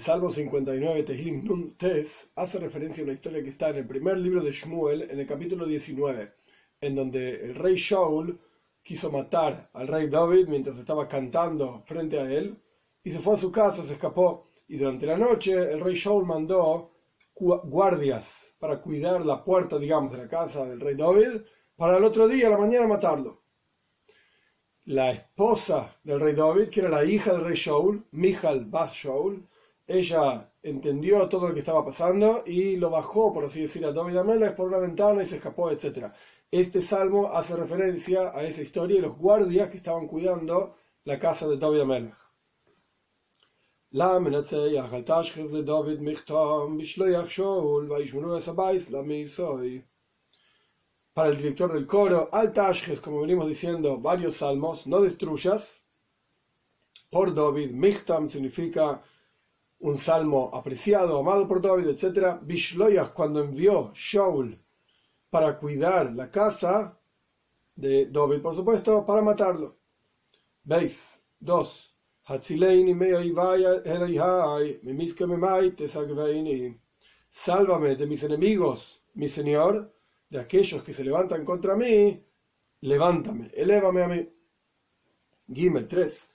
Salmo 59, Tehillim Nun Tes, hace referencia a una historia que está en el primer libro de Shmuel, en el capítulo 19, en donde el rey Shaul quiso matar al rey David mientras estaba cantando frente a él, y se fue a su casa, se escapó, y durante la noche el rey Shaul mandó guardias para cuidar la puerta, digamos, de la casa del rey David, para el otro día, a la mañana, matarlo. La esposa del rey David, que era la hija del rey Shaul, Michal Bas Shaul, ella entendió todo lo que estaba pasando y lo bajó, por así decir, a David Amelech por una ventana y se escapó, etc. Este salmo hace referencia a esa historia y los guardias que estaban cuidando la casa de David Amelech. Para el director del coro, al Tashjes, como venimos diciendo, varios salmos, no destruyas. Por David, Michtam significa un salmo apreciado, amado por David, etc. Bishloyach, cuando envió Shaul para cuidar la casa de David, por supuesto, para matarlo. ¿Veis? Dos. Sálvame de mis enemigos, mi Señor, de aquellos que se levantan contra mí, levántame, elévame a mí. Gimel 3.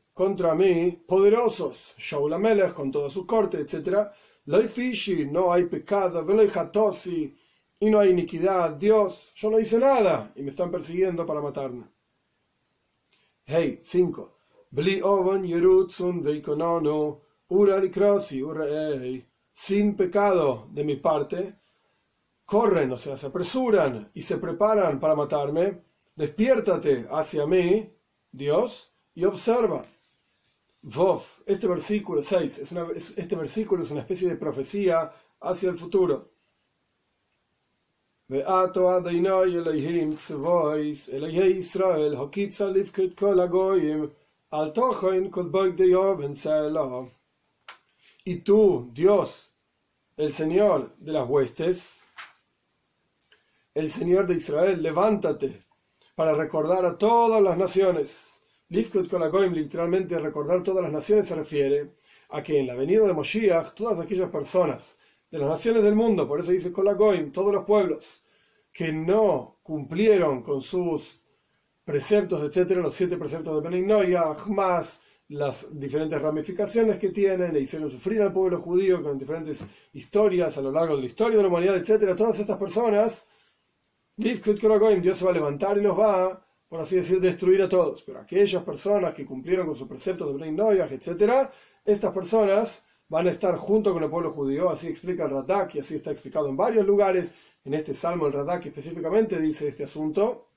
contra mí poderosos, Shaul Amelech con toda su corte, etc. no hay pecado, y no hay iniquidad, Dios, yo no hice nada y me están persiguiendo para matarme. Hey, 5. Bli ovan yerutzun veikonano sin pecado de mi parte, corren, o sea, se apresuran y se preparan para matarme, despiértate hacia mí, Dios, y observa. Vov, este versículo 6, es este versículo es una especie de profecía hacia el futuro. Y tú, Dios, el Señor de las huestes, el Señor de Israel, levántate para recordar a todas las naciones. Lifkut Kolagoim, literalmente recordar todas las naciones, se refiere a que en la venida de Moshiach, todas aquellas personas de las naciones del mundo, por eso dice Kolagoim, todos los pueblos, que no cumplieron con sus preceptos, etcétera, los siete preceptos de Benignoia, más las diferentes ramificaciones que tienen, le hicieron sufrir al pueblo judío con diferentes historias a lo largo de la historia de la humanidad, etc. Todas estas personas, Dios se va a levantar y los va, por así decir, destruir a todos. Pero aquellas personas que cumplieron con sus preceptos de Brein Noyaj, etc., estas personas van a estar junto con el pueblo judío, así explica el Radak y así está explicado en varios lugares. En este salmo, el Radak específicamente dice este asunto.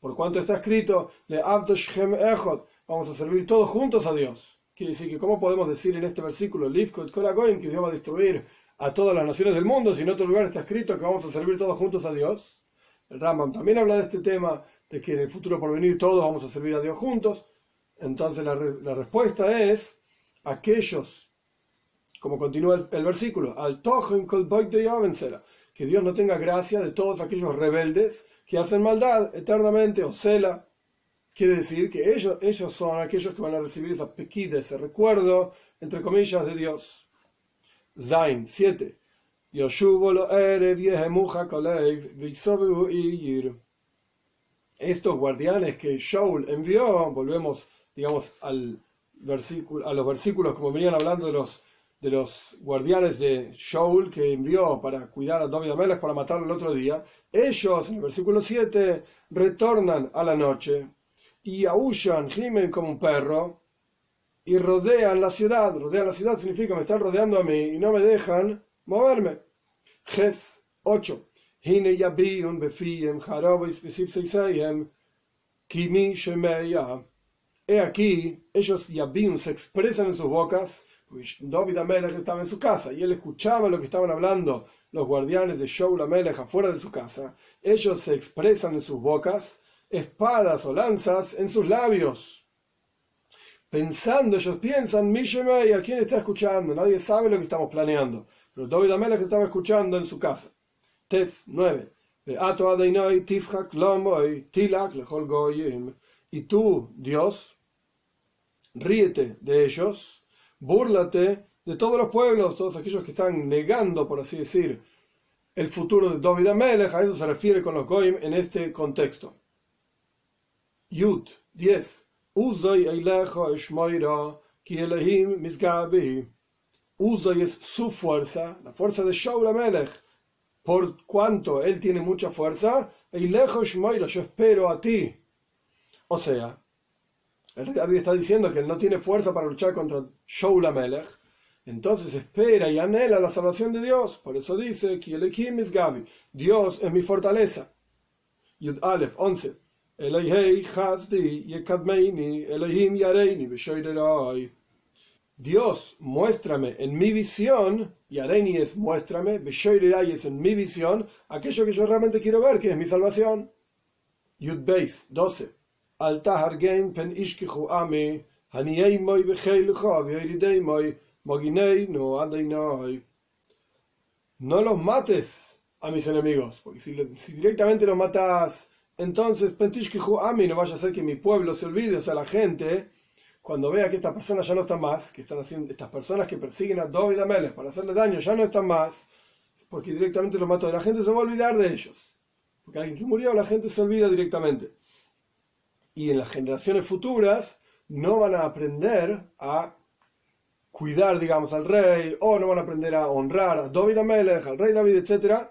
Por cuanto está escrito, Le Echot, vamos a servir todos juntos a Dios. Quiere decir que, ¿cómo podemos decir en este versículo, que Dios va a destruir a todas las naciones del mundo, si en otro lugar está escrito que vamos a servir todos juntos a Dios? El Rambam también habla de este tema, de que en el futuro por venir todos vamos a servir a Dios juntos. Entonces la, respuesta es, aquellos, como continúa el, versículo, al que Dios no tenga gracia de todos aquellos rebeldes que hacen maldad eternamente, o cela, Quiere decir que ellos, ellos son aquellos que van a recibir esa pequida, ese recuerdo, entre comillas, de Dios. Zain 7. Estos guardianes que Shaul envió, volvemos, digamos, al versículo, a los versículos como venían hablando de los, de los guardianes de Shaul que envió para cuidar a David Amelech para matarlo el otro día. Ellos, en el versículo 7, retornan a la noche y aullan, gimen como un perro y rodean la ciudad. Rodean la ciudad significa me están rodeando a mí y no me dejan moverme. Ges 8. He aquí, ellos yabim se expresan en sus bocas, David Amelech estaba en su casa y él escuchaba lo que estaban hablando los guardianes de Shaul Amelech afuera de su casa. Ellos se expresan en sus bocas, espadas o lanzas en sus labios. Pensando, ellos piensan, Mishemei, ¿a quién está escuchando? Nadie sabe lo que estamos planeando. Pero David Amelech estaba escuchando en su casa. Tes 9. Y tú, Dios, ríete de ellos, búrlate de todos los pueblos, todos aquellos que están negando, por así decir, el futuro de David Amelech, a eso se refiere con los Goim en este contexto. Yud 10. Uzoy es su fuerza, la fuerza de Shaul Amelech. Por cuanto él tiene mucha fuerza, Eilecho Shmoira, yo espero a ti. O sea, el rey David está diciendo que él no tiene fuerza para luchar contra Shaul Amelech, entonces espera y anhela la salvación de Dios. Por eso dice, Gabi, Dios es mi fortaleza. Yud Aleph 11. Dios, muéstrame en mi visión, y Areni es muéstrame, Beshoirerai es en mi visión, aquello que yo realmente quiero ver, que es mi salvación. Yud Beis 12. Altahar pen ishkichu ami, haniei moi becheilucha, vioiridei moi, no No los mates a mis enemigos, porque si, directamente los matas, entonces a mí no vaya a ser que mi pueblo se olvide, o sea, la gente, cuando vea que estas personas ya no están más, que están haciendo, estas personas que persiguen a David Ameles para hacerle daño ya no están más, porque directamente los mató, la gente se va a olvidar de ellos. Porque alguien que murió, la gente se olvida directamente. Y en las generaciones futuras no van a aprender a cuidar, digamos, al rey, o no van a aprender a honrar a David Amelech, al rey David, etc.,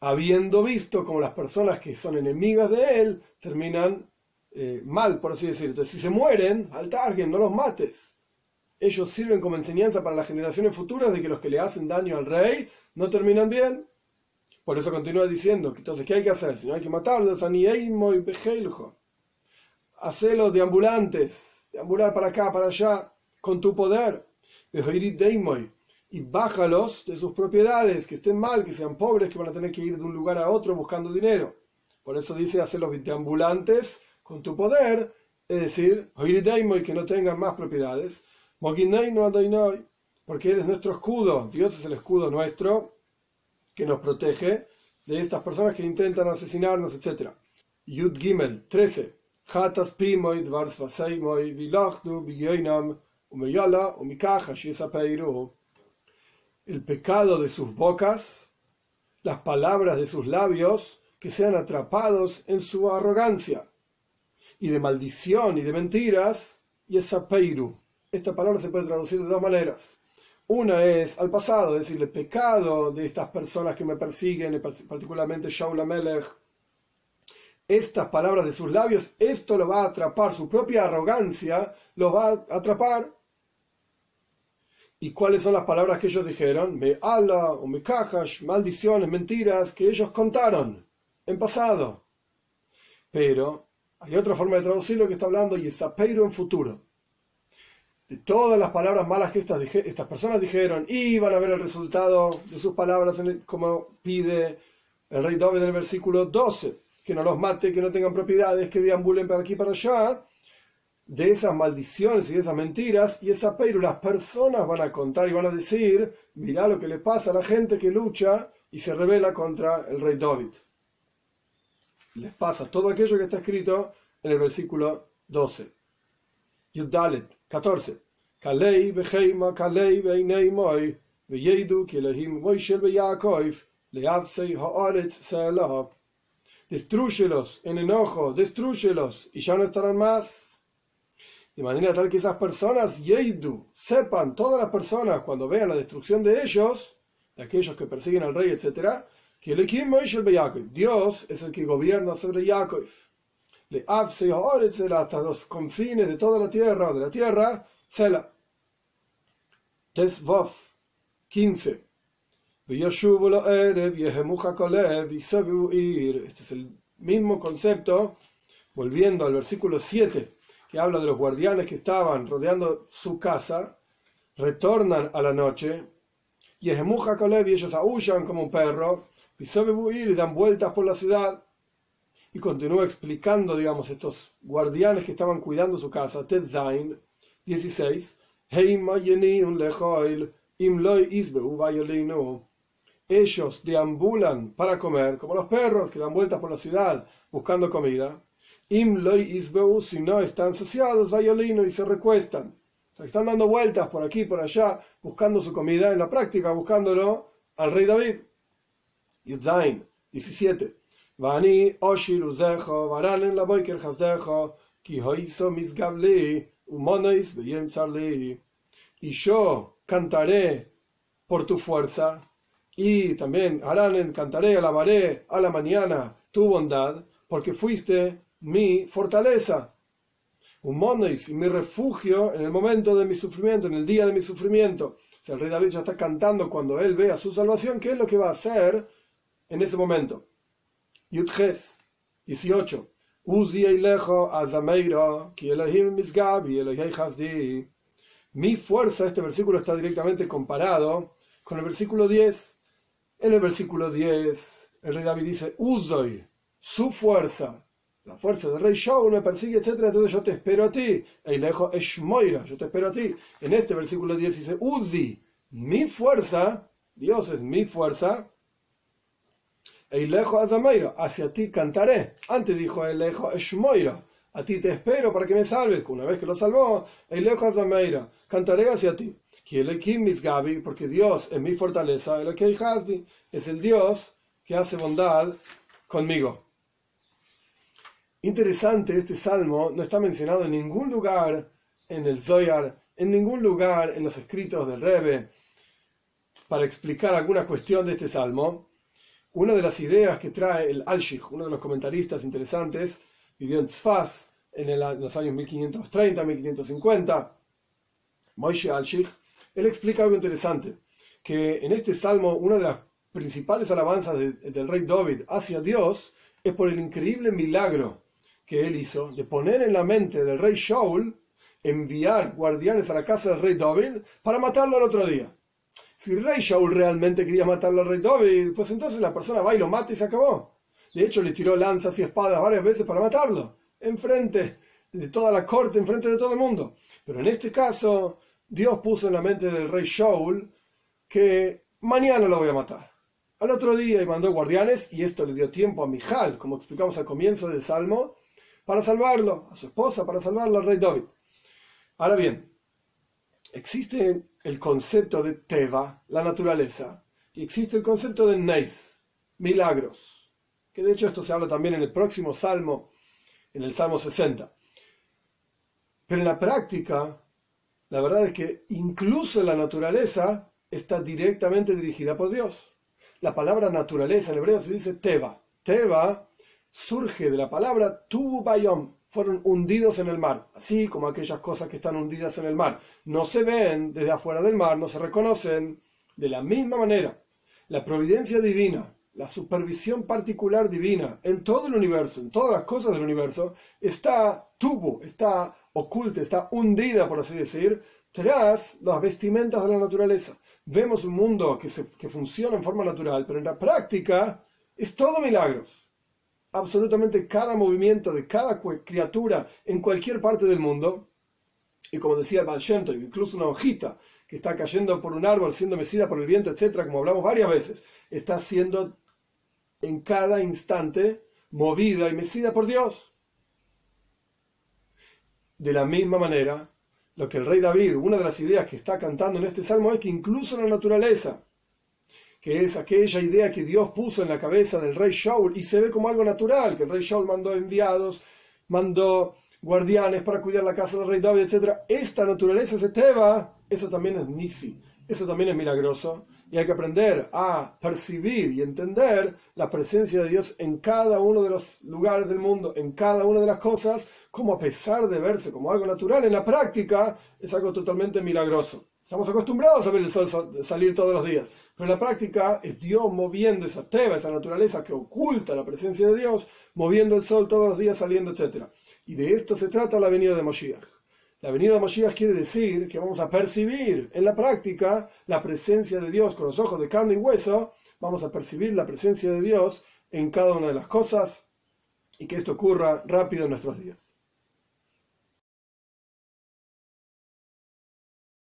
habiendo visto como las personas que son enemigas de él terminan eh, mal, por así. Entonces, si se mueren, al target, no los mates. Ellos sirven como enseñanza para las generaciones futuras de que los que le hacen daño al rey no terminan bien. Por eso continúa diciendo, entonces, ¿qué hay que hacer? Si no hay que matarlos, Anieimo y Hacelos de ambulantes, de ambular para acá, para allá con tu poder, y bájalos de sus propiedades, que estén mal, que sean pobres, que van a tener que ir de un lugar a otro buscando dinero. Por eso dice hacerlos ambulantes con tu poder, es decir, que no tengan más propiedades, porque eres nuestro escudo, Dios es el escudo nuestro que nos protege de estas personas que intentan asesinarnos, etc. Yud Gimel 13. El pecado de sus bocas, las palabras de sus labios, que sean atrapados en su arrogancia, y de maldición y de mentiras, y esa peiru. Esta palabra se puede traducir de dos maneras. Una es al pasado, es decir, el pecado de estas personas que me persiguen, particularmente Shaul Amelech. Estas palabras de sus labios, esto lo va a atrapar, su propia arrogancia lo va a atrapar ¿Y cuáles son las palabras que ellos dijeron? Me ala o me cajas, maldiciones, mentiras que ellos contaron en pasado. Pero hay otra forma de traducirlo que está hablando y es apeiro en futuro. De todas las palabras malas que estas, estas personas dijeron, iban a ver el resultado de sus palabras, como pide el rey David en el versículo 12, que no los mate, que no tengan propiedades, que deambulen para aquí y para allá de esas maldiciones y de esas mentiras, y esa las personas van a contar y van a decir, mirá lo que le pasa a la gente que lucha y se revela contra el rey David. Les pasa todo aquello que está escrito en el versículo 12. Yudalet 14. Kalei beheima kalei beinei moi, veyedu ki Elohim moishel beyakov, leavsei haaretz selah. Destrúyelos en enojo, destrúyelos, y ya no estarán más de manera tal que esas personas, Yeidu, sepan, todas las personas, cuando vean la destrucción de ellos, de aquellos que persiguen al rey, etc., que Dios es el que gobierna sobre Yaakov. Le hasta los confines de toda la tierra de la tierra, Sela. Tesvov 15. Este es el mismo concepto, volviendo al versículo 7 que habla de los guardianes que estaban rodeando su casa, retornan a la noche, y y ellos aullan como un perro, y y dan vueltas por la ciudad. Y continúa explicando, digamos, estos guardianes que estaban cuidando su casa. Ted Zain, 16. Ellos deambulan para comer, como los perros que dan vueltas por la ciudad buscando comida. Im isbeu, si no están saciados, vayolino y se recuestan. están dando vueltas por aquí, por allá, buscando su comida, en la práctica buscándolo al rey David. Yudzain, 17. Vani oshir la boiker. Y yo cantaré por tu fuerza, y también Haranen cantaré, alabaré a la mañana tu bondad, porque fuiste mi fortaleza, un monois, mi refugio en el momento de mi sufrimiento, en el día de mi sufrimiento. O sea, el rey David ya está cantando cuando él vea su salvación, ¿qué es lo que va a hacer en ese momento? Yudges 18. Mi fuerza, este versículo está directamente comparado con el versículo 10. En el versículo 10, el rey David dice, Uzoy, su fuerza, la fuerza del rey Shaul me persigue, etc. Entonces yo te espero a ti. lejos es Moira, yo te espero a ti. En este versículo 10 dice, Uzi, mi fuerza, Dios es mi fuerza. Eilejo Azameira, hacia ti cantaré. Antes dijo Eilejo Eshmoira, a ti te espero para que me salves. Una vez que lo salvó, Eilejo Azameira, cantaré hacia ti. Porque Dios es mi fortaleza, el que es el Dios que hace bondad conmigo. Interesante, este salmo no está mencionado en ningún lugar en el Zoyar, en ningún lugar en los escritos del Rebbe, para explicar alguna cuestión de este salmo. Una de las ideas que trae el Alshich, uno de los comentaristas interesantes, vivió en Tzfaz en, los años 1530-1550, Moshe Alshich, él explica algo interesante, que en este salmo una de las principales alabanzas del rey David hacia Dios es por el increíble milagro que él hizo de poner en la mente del rey Shaul enviar guardianes a la casa del rey David para matarlo al otro día. Si rey Shaul realmente quería matarlo al rey David, pues entonces la persona va y lo mata y se acabó. De hecho, le tiró lanzas y espadas varias veces para matarlo, enfrente de toda la corte, enfrente de todo el mundo. Pero en este caso, Dios puso en la mente del rey Shaul que mañana lo voy a matar. Al otro día y mandó guardianes, y esto le dio tiempo a Mijal, como explicamos al comienzo del Salmo, para salvarlo, a su esposa, para salvarlo al rey David. Ahora bien, existe el concepto de Teva, la naturaleza, y existe el concepto de Neis, milagros, que de hecho esto se habla también en el próximo salmo, en el Salmo 60. Pero en la práctica, la verdad es que incluso la naturaleza está directamente dirigida por Dios. La palabra naturaleza en hebreo se dice Teva. Teva surge de la palabra tu bayom, fueron hundidos en el mar, así como aquellas cosas que están hundidas en el mar. No se ven desde afuera del mar, no se reconocen de la misma manera. La providencia divina, la supervisión particular divina en todo el universo, en todas las cosas del universo, está tubo, está oculta, está hundida, por así decir, tras las vestimentas de la naturaleza. Vemos un mundo que, que funciona en forma natural, pero en la práctica es todo milagros absolutamente cada movimiento de cada criatura en cualquier parte del mundo. Y como decía el incluso una hojita que está cayendo por un árbol, siendo mecida por el viento, etcétera, como hablamos varias veces, está siendo en cada instante movida y mecida por Dios. De la misma manera, lo que el rey David, una de las ideas que está cantando en este salmo es que incluso la naturaleza, que es aquella idea que Dios puso en la cabeza del rey Shaul y se ve como algo natural, que el rey Shaul mandó enviados, mandó guardianes para cuidar la casa del rey David, etc. Esta naturaleza se teba, eso también es nisi, eso también es milagroso, y hay que aprender a percibir y entender la presencia de Dios en cada uno de los lugares del mundo, en cada una de las cosas, como a pesar de verse como algo natural, en la práctica es algo totalmente milagroso. Estamos acostumbrados a ver el sol salir todos los días, pero en la práctica es Dios moviendo esa teba, esa naturaleza que oculta la presencia de Dios, moviendo el sol todos los días, saliendo, etc. Y de esto se trata la venida de Moshiach. La venida de Moshiach quiere decir que vamos a percibir en la práctica la presencia de Dios con los ojos de carne y hueso, vamos a percibir la presencia de Dios en cada una de las cosas y que esto ocurra rápido en nuestros días.